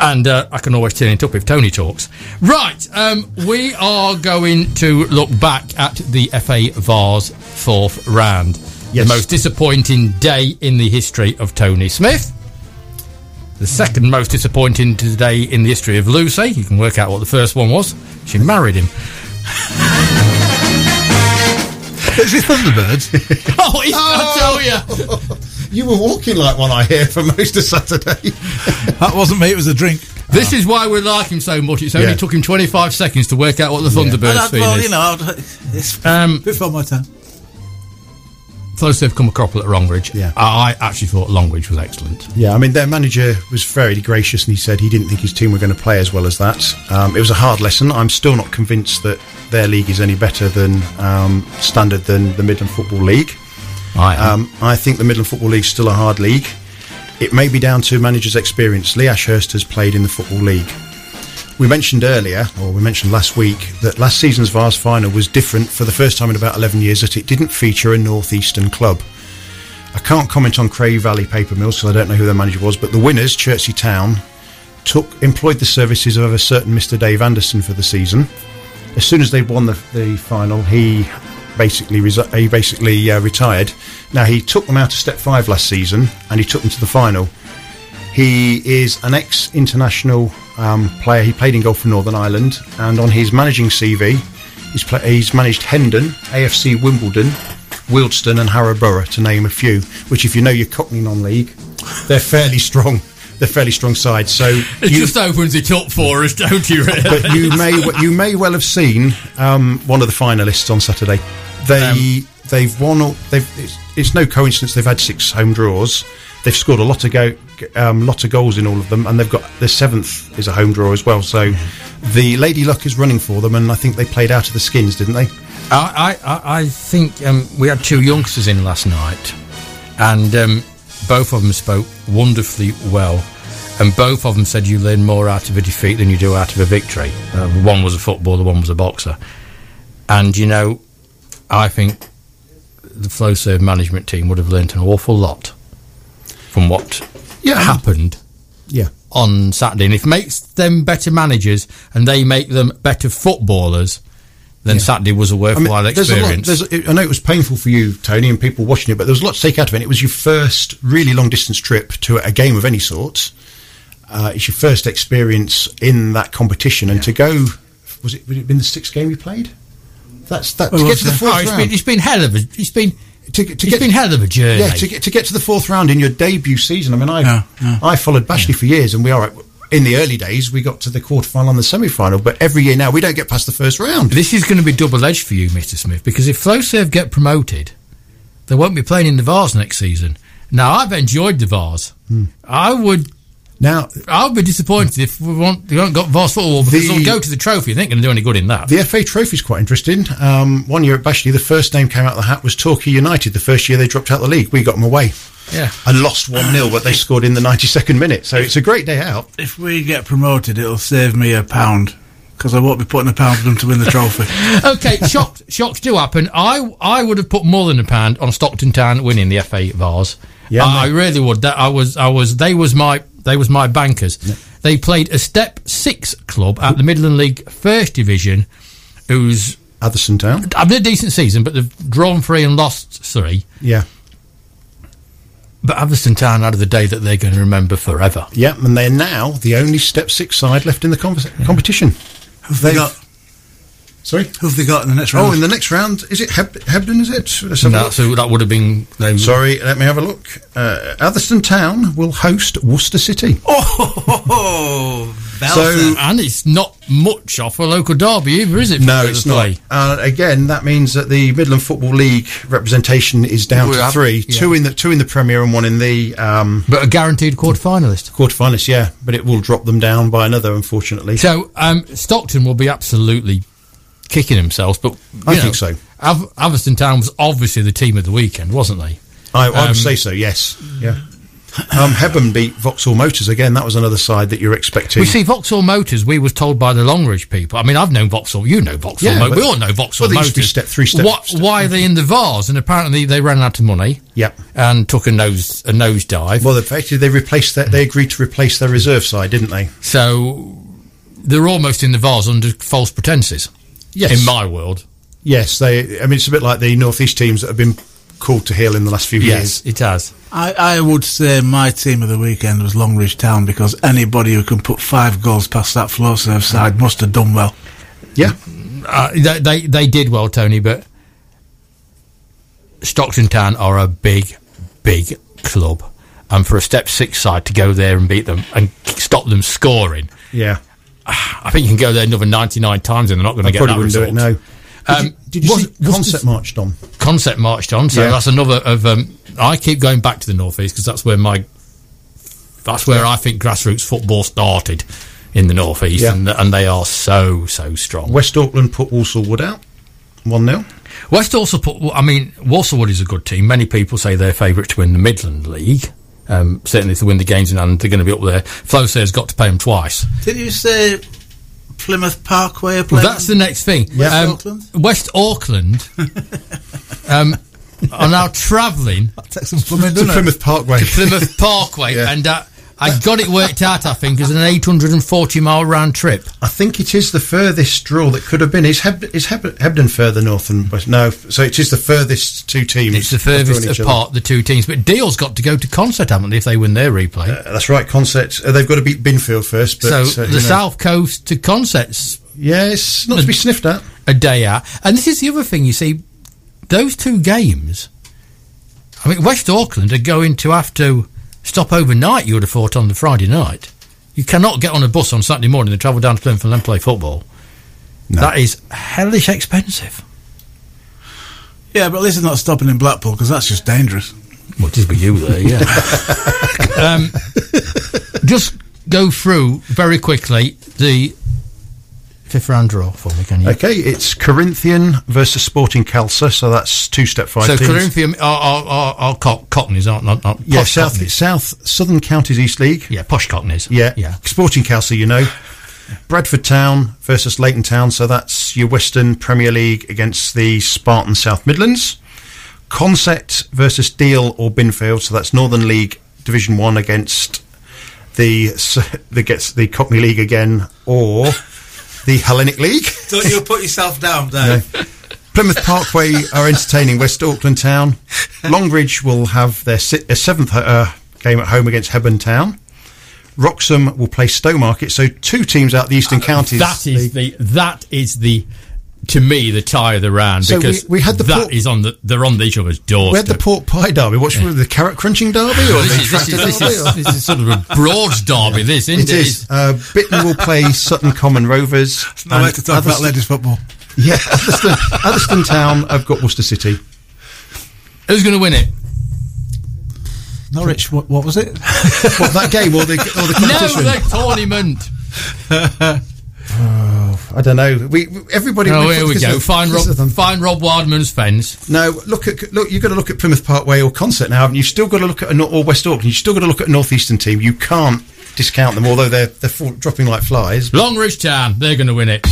And uh, I can always turn it up if Tony talks. Right, um, we are going to look back at the FA Vase fourth round, Yes. the most disappointing day in the history of Tony Smith. The second most disappointing today in the history of Lucy. You can work out what the first one was. She married him. is it Thunderbirds? Oh, he's I tell you. You were walking like one, I hear, for most of Saturday. that wasn't me. It was a drink. This is why we like him so much. It's only Yeah. took him 25 seconds to work out what the Thunderbirds And I- theme well, is. you know, I'd- it's Um, before my time. close to have come a couple at Longridge. Yeah. I I actually thought Longridge was excellent. Yeah, I mean, their manager was very gracious and he said he didn't think his team were going to play as well as that. Um, it was a hard lesson. I'm still not convinced that their league is any better than um, standard than the Midland Football League. I. Um, I think the Midland Football League is still a hard league. It may be down to manager's experience. Lee Ashurst has played in the Football League. We mentioned earlier, or we mentioned last week, that last season's Vase final was different for the first time in about 11 years, that it didn't feature a northeastern club. I can't comment on Cray Valley Paper Mills because I don't know who their manager was, but the winners, Chertsey Town, took employed the services of a certain Mr. Dave Anderson for the season. As soon as they'd won the, the final, he basically resi- he basically uh, retired. Now he took them out of step five last season, and he took them to the final. He is an ex-international um, player. He played in golf for Northern Ireland, and on his managing CV, he's, pla he's managed Hendon, AFC Wimbledon, Wealdstone, and Harrow Borough, to name a few. Which, if you know your Cockney non-league, they're fairly strong. They're fairly strong side. So it you- just opens it up for us, don't you? Really? but you may you may well have seen um, one of the finalists on Saturday. They they've won. All, they've it's, it's no coincidence they've had six home draws. They've scored a lot of go um, lot of goals in all of them, and they've got the seventh is a home draw as well. So the Lady Luck is running for them, and I think they played out of the skins, didn't they? I, I- I, I think um, we had two youngsters in last night, and um, both of them spoke wonderfully well. and both of them said you learn more out of a defeat than you do out of a victory. Uh, one was a footballer, one was a boxer. And, you know, I think the Flowserve management team would have learnt an awful lot from what Yeah. happened Yeah. on Saturday. And if it makes them better managers and they make them better footballers, then Saturday was a I mean, worthwhile a lot, experience. there's, I know it was painful for you, Tony, and people watching it, but there was a lot to take out of it. It was your first really long distance trip to a game of any sort. Uh, it's your first experience in that competition, and to go, was it? Would it have been the sixth game you played? That's that Well, to get to the yeah. fourth Oh, it's round. been, it's been hell of a it's been to, to it's get been hell of a journey. Yeah, to get to get to the fourth round in your debut season. I mean, I Yeah, yeah. I followed Bashley for years, and we are in the early days. We got to the quarter final and the semi final, but every year now we don't get past the first round. This is going to be double edged for you, Mr. Smith, because if Flowserve get promoted, they won't be playing in the Vase next season. Now, I've enjoyed the Vase. Hmm. I would. Now, I'll be disappointed if we want we haven't got Vase football because The- they'll go to the trophy. They ain't going to do any good in that. the FA Trophy is quite interesting. Um, one year at Bashley, the first name came out of the hat was Torquay United. The first year they dropped out of the league, we got them away yeah. and lost one 0 but they scored in the ninety second minute. So it's a great day out. If we get promoted, it'll save me a pound because I won't be putting a pound for them to win the trophy. okay, shocks shocks do happen. I I would have put more than a pound on Stockton Town winning the FA Vase. Yeah, I, I really would. That I was I was they was my they was my bankers. They played a step six club at the Midland League First Division, who's Atherstone Town. having a decent season, but they've drawn three and lost three. Yeah. But Atherstone Town out of the day that they're going to remember forever. Yeah, and they're now the only step six side left in the com- competition. Who've they They've- got? Sorry? Who've they got in the next round? Oh, in the next round, is it Heb- Hebburn, is it? Let's have a No, so that would have been. They, Sorry, let me have a look. Uh, Atherstone Town will host Worcester City. oh, So- and it's not much off a local derby either, is it? No, it's not. Uh, again, that means that the Midland Football League representation is down We to have- three: yeah. two in the two in the Premier and one in the um, But a guaranteed quarter finalist. quarterfinalists. Yeah, but it will drop them down by another, unfortunately. So um, Stockton will be absolutely kicking themselves, but I know, think so. Av- Town was obviously the team of the weekend, wasn't they? I, I um, would say so. Yes. Yeah. Um, Hebburn beat Vauxhall Motors again. That was another side that you're expecting. We see Vauxhall Motors. We was told by the Longridge people. I mean, I've known Vauxhall. You know Vauxhall. Yeah, Motors. but- we all know Vauxhall well, Motors. step three, step- What, step- why are they in the Vase? And apparently they ran out of money. Yep. And took a nose a nosedive. Well, effectively, they replaced their, they agreed to replace their reserve side, didn't they? so they're almost in the Vase under false pretenses. Yes. In my world. Yes, they. I mean, it's a bit like the northeast teams that have been called to heel in the last few years. Yes, it has. I, I would say my team of the weekend was Longridge Town because anybody who can put five goals past that Flowserve side must have done well. Yeah, Uh, they, they they did well, Tony, but Stockton Town are a big, big club, and for a step six side to go there and beat them and stop them scoring, yeah. I think you can go there another ninety nine times and they're not going to get that result. do it. No. Um, did you, did you was- see was Consett marched on? Consett marched on, so Yeah. that's another of. Um, I keep going back to the northeast because that's where my that's where I think grassroots football started in the northeast, Yeah. and and they are so so strong. West Auckland put Walsall Wood out, one 0 West also put. I mean, Walsallwood is a good team. Many people say they're favourite to win the Midland League. Um, certainly, if they win the games in hand, they're going to be up there. Flo says got to pay them twice. Did you say Plymouth Parkway are Well, that's the next thing. West Um, Auckland? West Auckland um, are now travelling Take to? Plymouth Parkway. Plymouth Parkway, Yeah. and uh, I got it worked out. I think as an 840 mile round trip. I think it is the furthest draw that could have been. Is, Heb- is Heb- Hebburn further north than West? No, so it is the furthest two teams. It's the furthest each other. apart the two teams. But Deal's got to go to Consett, haven't they? If they win their replay. Uh, that's right. Consett. Uh, they've got to beat Binfield first. But, so uh, the know. South Coast to concerts Yeah, it's not to be sniffed at. a day out. And this is the other thing, you see, those two games, I mean, West Auckland are going to have to stop overnight, you would have thought, on the Friday night. You cannot get on a bus on Saturday morning and travel down to Plymouth and then play football. No. That is hellish expensive. Yeah, but at least it's not stopping in Blackpool because that's just dangerous. Well, it is with you there, yeah. um, just go through very quickly the fifth round draw for me, can you? Okay, it's Corinthian versus Sporting Khalsa, so that's two step five. So teams. Corinthian are, are, are, are co- Cockneys, aren't not, not yeah, posh South Cockneys. South Southern Counties East League. Yeah, posh Cockneys. Yeah, yeah. Sporting Khalsa, you know. Bradford Town versus Leighton Town, so that's your Western Premier League against the Spartan South Midlands. Consett versus Deal or Binfield, so that's Northern League Division One against the the gets the Cockney League again, or the Hellenic League. Don't you put yourself down, Dave. Plymouth Parkway are entertaining West Auckland Town. Longridge will have their si- uh, seventh uh, game at home against Hebburn Town. Wroxham will play Stowmarket. So two teams out the Eastern Counties. That is the that is the to me the tie of the round So because we had the that port- is on the they're on each other's doorstep. we had the pork pie derby. What's the carrot crunching derby or this, the is, this, is, tractor this, derby? is, or- this is sort of a broad derby. This isn't It is. Uh, Bitton will play Sutton Common Rovers. No way and to talk about Atherstone- ladies football. Yeah, Atherstone, Atherstone Town I've got Worcester City. Who's going to win it? Norwich, what, what was it? What that game or the or the competition? No, the tournament. I don't know. We we- everybody. Oh, we- here we go. is- Find Rob, find Rob Wildman's fence. No, look at look. You've got to look at Plymouth Parkway or Consett now, haven't you? You've still got to look at a, Nor- or West Auckland. You've still got to look at a northeastern team. You can't discount them, although they're they're fall, dropping like flies. Longridge Town, they're going to win it.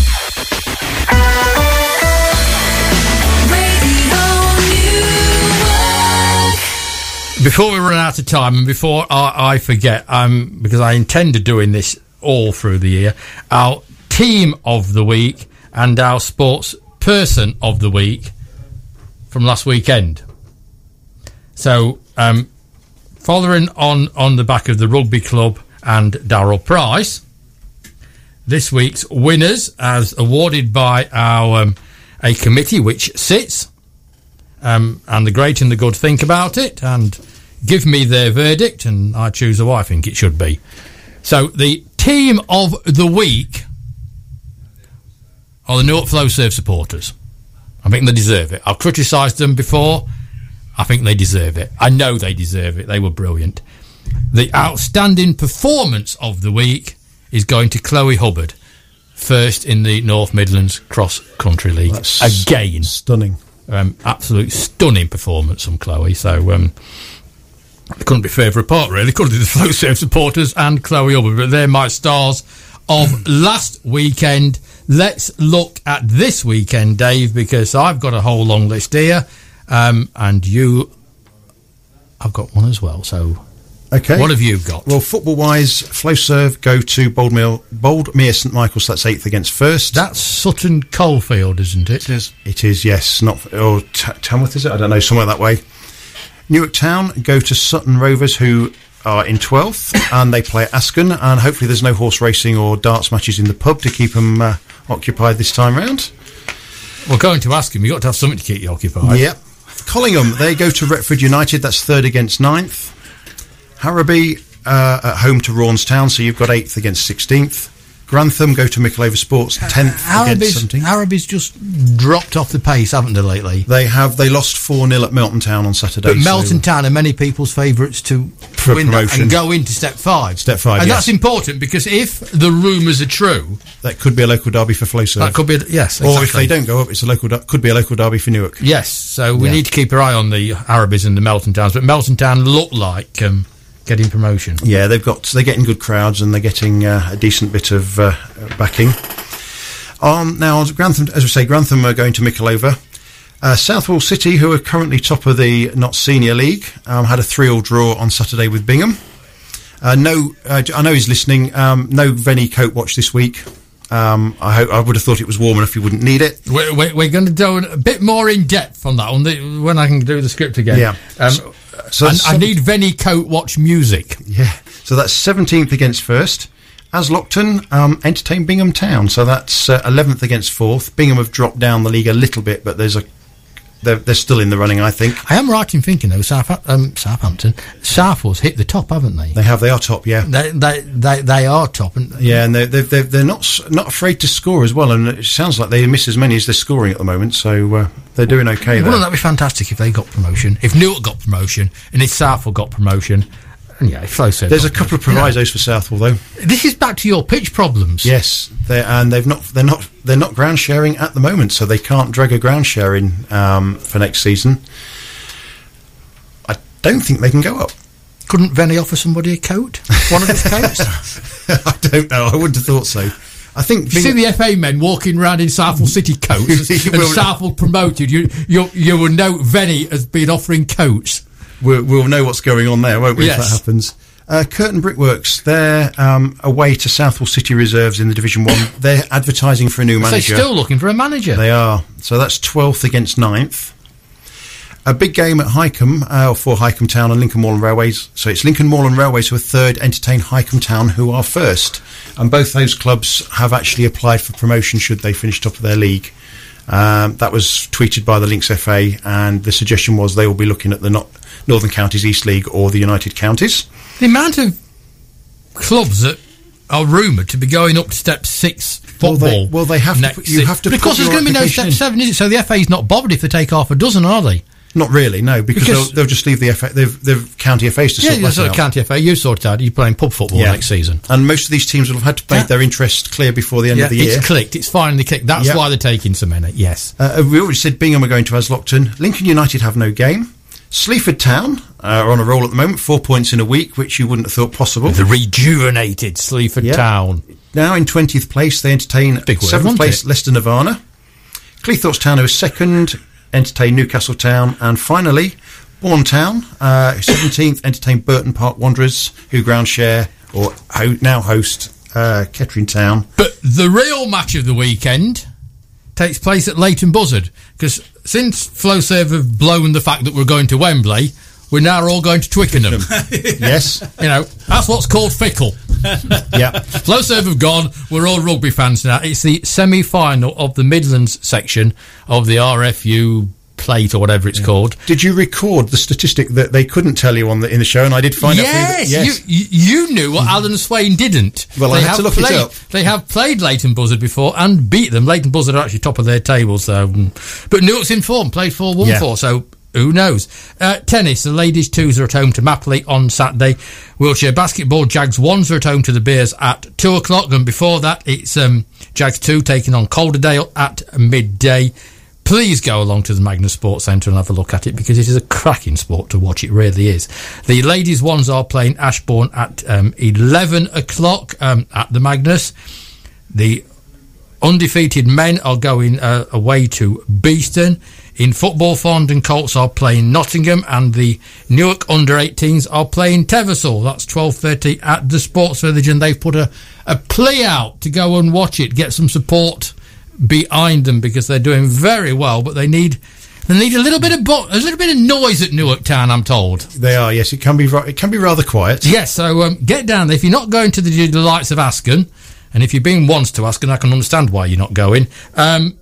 Before we run out of time and before I, I forget, um, because I intended doing this all through the year, our team of the week and our sports person of the week from last weekend. So, um, following on on the back of the rugby club and Darrell Price, this week's winners, as awarded by our um, a committee which sits, um, and the great and the good think about it and give me their verdict, and I choose who I think it should be. So the team of the week are the Newark Flowserve supporters. I think they deserve it. I've criticised them before. I think they deserve it. I know they deserve it. They were brilliant. The outstanding performance of the week is going to Chloe Hubbard, first in the North Midlands Cross Country League. That's Again, Stunning. um, absolute stunning performance from Chloe. So um, they couldn't be further apart, really. Could been the Flowserve supporters and Chloe Hubbard, but they're my stars of last weekend. Let's look at this weekend, Dave, because I've got a whole long list here, um, and you, I've got one as well. So, Okay. what have you got? Well, football wise, Flowserve go to Boldmere, Boldmere St Michael's. That's eighth against first. That's Sutton Coldfield, isn't it? It is. It is, yes. Not or T- Tamworth, is it? I don't know. Somewhere that way. Newark Town go to Sutton Rovers, who are in 12th, and they play at Ascot. And hopefully, there's no horse racing or darts matches in the pub to keep them uh, occupied this time round. We're going to ask him. You've got to have something to keep you occupied. Yep. Collingham, they go to Retford United. That's third against ninth. Harrowby uh, at home to Rawnstown, so you've got eighth against 16th. Grantham go to Mickleover Sports, 10th Harrowby's, against 17th. Harrowby's just dropped off the pace, haven't they, lately? They have they lost 4 0 at Melton Town on Saturday. But so- Melton Town are many people's favourites to For win promotion. and go into step five. Step five, and yes. that's important because if the rumours are true, That could be a local derby for Flowserve. that could be a, yes. Or if they don't go up, it's a local could be a local derby for Newark. yes. So we Yeah. need to keep our eye on the Harrowbys and the Melton Towns. But Melton Town look like um, getting promotion. Yeah, they've got they're getting good crowds and they're getting uh, a decent bit of uh, backing. Um, now Grantham, as we say, Grantham are going to Mickleover. Uh, Southwell City, who are currently top of the Notts Senior League, um, had a three-all draw on Saturday with Bingham. Uh, no, uh, I know he's listening. Um, no Venny coat watch this week. Um, I hope I would have thought it was warm enough. You wouldn't need it. We're, we're, we're going to do a bit more in depth on that one when I can do the script again. Yeah. Um, So and I seven- need Venny Coat watch music. Yeah, so that's 17th against first. Aslockton um, entertain Bingham Town, so that's uh, 11th against fourth. Bingham have dropped down the league a little bit, but there's a they're, they're still in the running, I think. I am right in thinking though, South, um, Southampton, Southwell's hit the top, haven't they? They have, they are top, yeah. They they they, they are top, and Yeah, and they're, they're, they're, they're not not afraid to score as well, and it sounds like they miss as many as they're scoring at the moment, so uh, they're doing okay wouldn't there. that be fantastic if they got promotion? If Newark got promotion, and if Southwell got promotion, yeah, Flowserve. There's a couple of provisos for Southwell though. This is back to your pitch problems. Yes, and they've not they're not they're not ground sharing at the moment, so they can't drag a ground sharing um, for next season. I don't think they can go up. Couldn't Venny offer somebody a coat? One of his coats? I don't know. I wouldn't have thought so. I think You see the FA men walking around in Southwell City coats and Southwell promoted. You, you, you will know Venny has been offering coats. We'll, we'll know what's going on there, won't we? If that happens. Uh, Kirton Brickworks, they're um, away to Southwell City Reserves in the Division One. They're advertising for a new manager. They're still looking for a manager. They are. So that's 12th against 9th. A big game at Highcombe, uh, for Highcombe Town and Lincoln Moorland Railways. So it's Lincoln Moorland Railways who are third, entertain Highcombe Town who are first. And both those clubs have actually applied for promotion should they finish top of their league. Um, that was tweeted by the Lincs FA, and the suggestion was they will be looking at the not- Northern Counties East League or the United Counties. The amount of clubs that are rumoured to be going up to step six Well, football. they- well, they have to put- you have to But of course, there's going to be no step seven, is it? So the FA's not bothered if they take half a dozen, are they? Not really, no, because, Because- they'll, they'll just leave the FA, they've, they've county FAs to Yeah, sort that's that what out. county FA. You sort it out. You're playing pub football Yeah. next season. And most of these teams will have had to make Yeah. their interest clear before the end Yeah, of the year. it's clicked. It's finally clicked. That's Yeah. why they're taking so many. Yes. Uh, we already said Bingham are going to Aslockton. Lincoln United have no game. Sleaford Town uh, are on a roll at the moment, four points in a week, which you wouldn't have thought possible. The rejuvenated Sleaford Yeah. Town. Now in 20th place, they entertain Big 7th wasn't place it? Leicester Nirvana. Cleethorpes Town, who are second, entertain Newcastle Town. And finally, Bourne Town, uh, 17th, entertain Burton Park Wanderers, who ground share, or ho- now host uh, Kettering Town. But the real match of the weekend takes place at Leighton Buzzard because since Flowserve have blown the fact that we're going to Wembley, we're now all going to Twickenham. yes, you know, that's what's called fickle. yeah. Flowserve have gone. We're all rugby fans now. It's the semi-final of the Midlands section of the RFU plate or whatever it's called. Did you record the statistic that they couldn't tell you on the in the show, and I did find out. for you Yes, You, you you knew what Alan Swain didn't. Well, I had to look it up. They have played Leighton Buzzard before and beat them. Leighton Buzzard are actually top of their table, so mm. but Newark's in form, played four one Yeah. four, so who knows? Uh, tennis, the ladies twos are at home to Mapley on Saturday. Wheelchair basketball, Jags ones are at home to the Bears at two o'clock, and before that it's um, Jags two taking on Calderdale at midday. Please go along to the Magnus Sports Centre and have a look at it because it is a cracking sport to watch. It really is. The ladies' ones are playing Ashbourne at um, 11 o'clock um, at the Magnus. The undefeated men are going uh, away to Beeston. In football, Farndon Colts are playing Nottingham, and the Newark under 18s are playing Teversal. That's 12:30 at the Sports Village, and they've put a, a plea out to go and watch it, get some support behind them because they're doing very well, but they need they need a little bit of bo- a little bit of noise at Newark Town. I'm told. They are. Yes, it can be. It can be rather quiet. Yes, so um, get down there. If you're not going to the delights of Asken, and if you've been once to Asken, I can understand why you're not going. Um,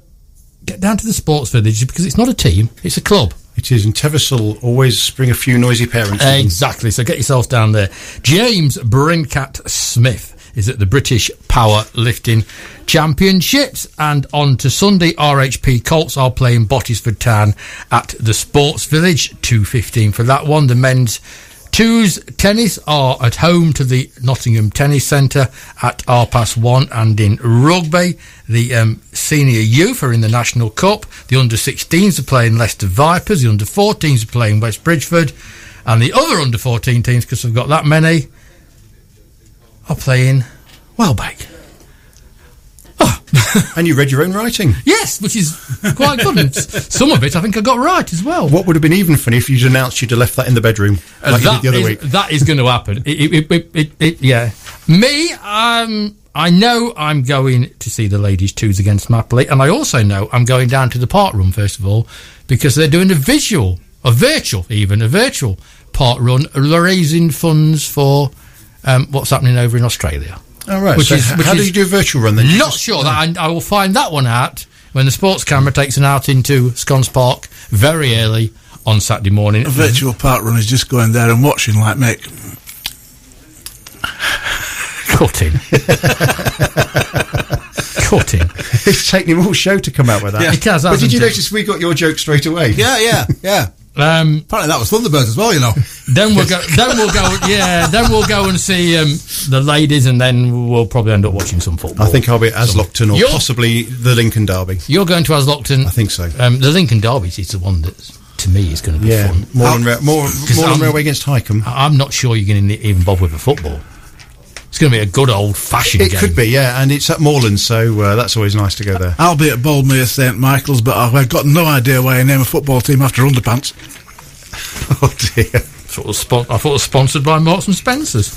get down to the sports village because it's not a team; it's a club. It is, and Teversal always bring a few noisy parents. Exactly. So get yourself down there. James Brincat Smith is at the British Power Lifting Championships. And on to Sunday, RHP Colts are playing Bottesford Town at the Sports Village. 2.15 for that one. The men's twos tennis are at home to the Nottingham Tennis Centre at R past one. And in rugby, the um, senior youth are in the National Cup. The under 16s are playing Leicester Vipers. The under 14s are playing West Bridgford. And the other under 14 teams, because we've got that many, are playing Welbeck. and you read your own writing. Yes, which is quite good. And Some of it I think I got right as well. What would have been even funny if you'd announced you'd have left that in the bedroom Uh, like you that did the other is- week. That is going to happen. It, it, it, yeah. Me, um, I know I'm going to see the ladies' twos against Mapley, and I also know I'm going down to the park run first of all because they're doing a visual, a virtual, even a virtual park run, raising funds for um, what's happening over in Australia. All right. Which so is- which how is do you do a virtual run then? Not just- sure that I, I will find that one out when the sports camera takes an out into Sconce Park very early on Saturday morning. A virtual park run is just going there and watching like Mick. Cutting. Cutting. it's taken him all show to come out with that. Yeah. It has, But did you it? notice we got your joke straight away? Yeah, yeah, yeah. Um, Apparently that was Thunderbirds as well, you know. then we'll go. Then we'll go. Yeah. Then we'll go and see um, the ladies, and then we'll probably end up watching some football. I think I'll be at Aslockton or You're- possibly the Lincoln Derby. you're going to Aslockton. I think so. Um, the Lincoln Derby is the one that, to me, is going to be Yeah, fun. Moorland, Ra- more, Moorland I'm- Railway against Highcombe. I- I'm not sure you're going to even bother with the football. It's going to be a good old fashioned It game. could be, yeah, and it's at Moorland, so uh, that's always nice to go there. I'll be at Boldmere St Michael's, but I've got no idea why I name a football team after underpants. oh dear. Thought it was spon- I thought it was sponsored by Marks and Spencers.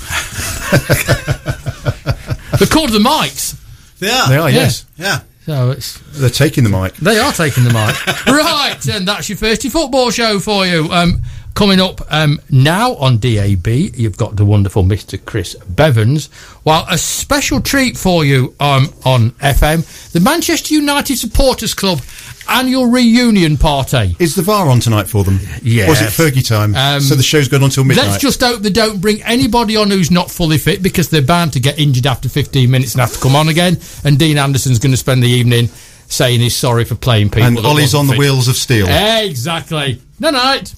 They're called the Mics. They are. They are, yes. Yeah. So it's They're taking the mic. They are taking the mic. right, and that's your Thirsty Football Show for you. Um, coming up um, now on DAB, you've got the wonderful Mr. Chris Bevans. While a special treat for you um, on FM, the Manchester United Supporters Club annual reunion party. Is the VAR on tonight for them? Yes. Or is it Fergie time? Um, so the show's going on till midnight. Let's just hope they don't bring anybody on who's not fully fit because they're bound to get injured after 15 minutes and have to come on again. And Dean Anderson's going to spend the evening saying he's sorry for playing people. and Ollie's on the wheels of steel. Exactly. No night.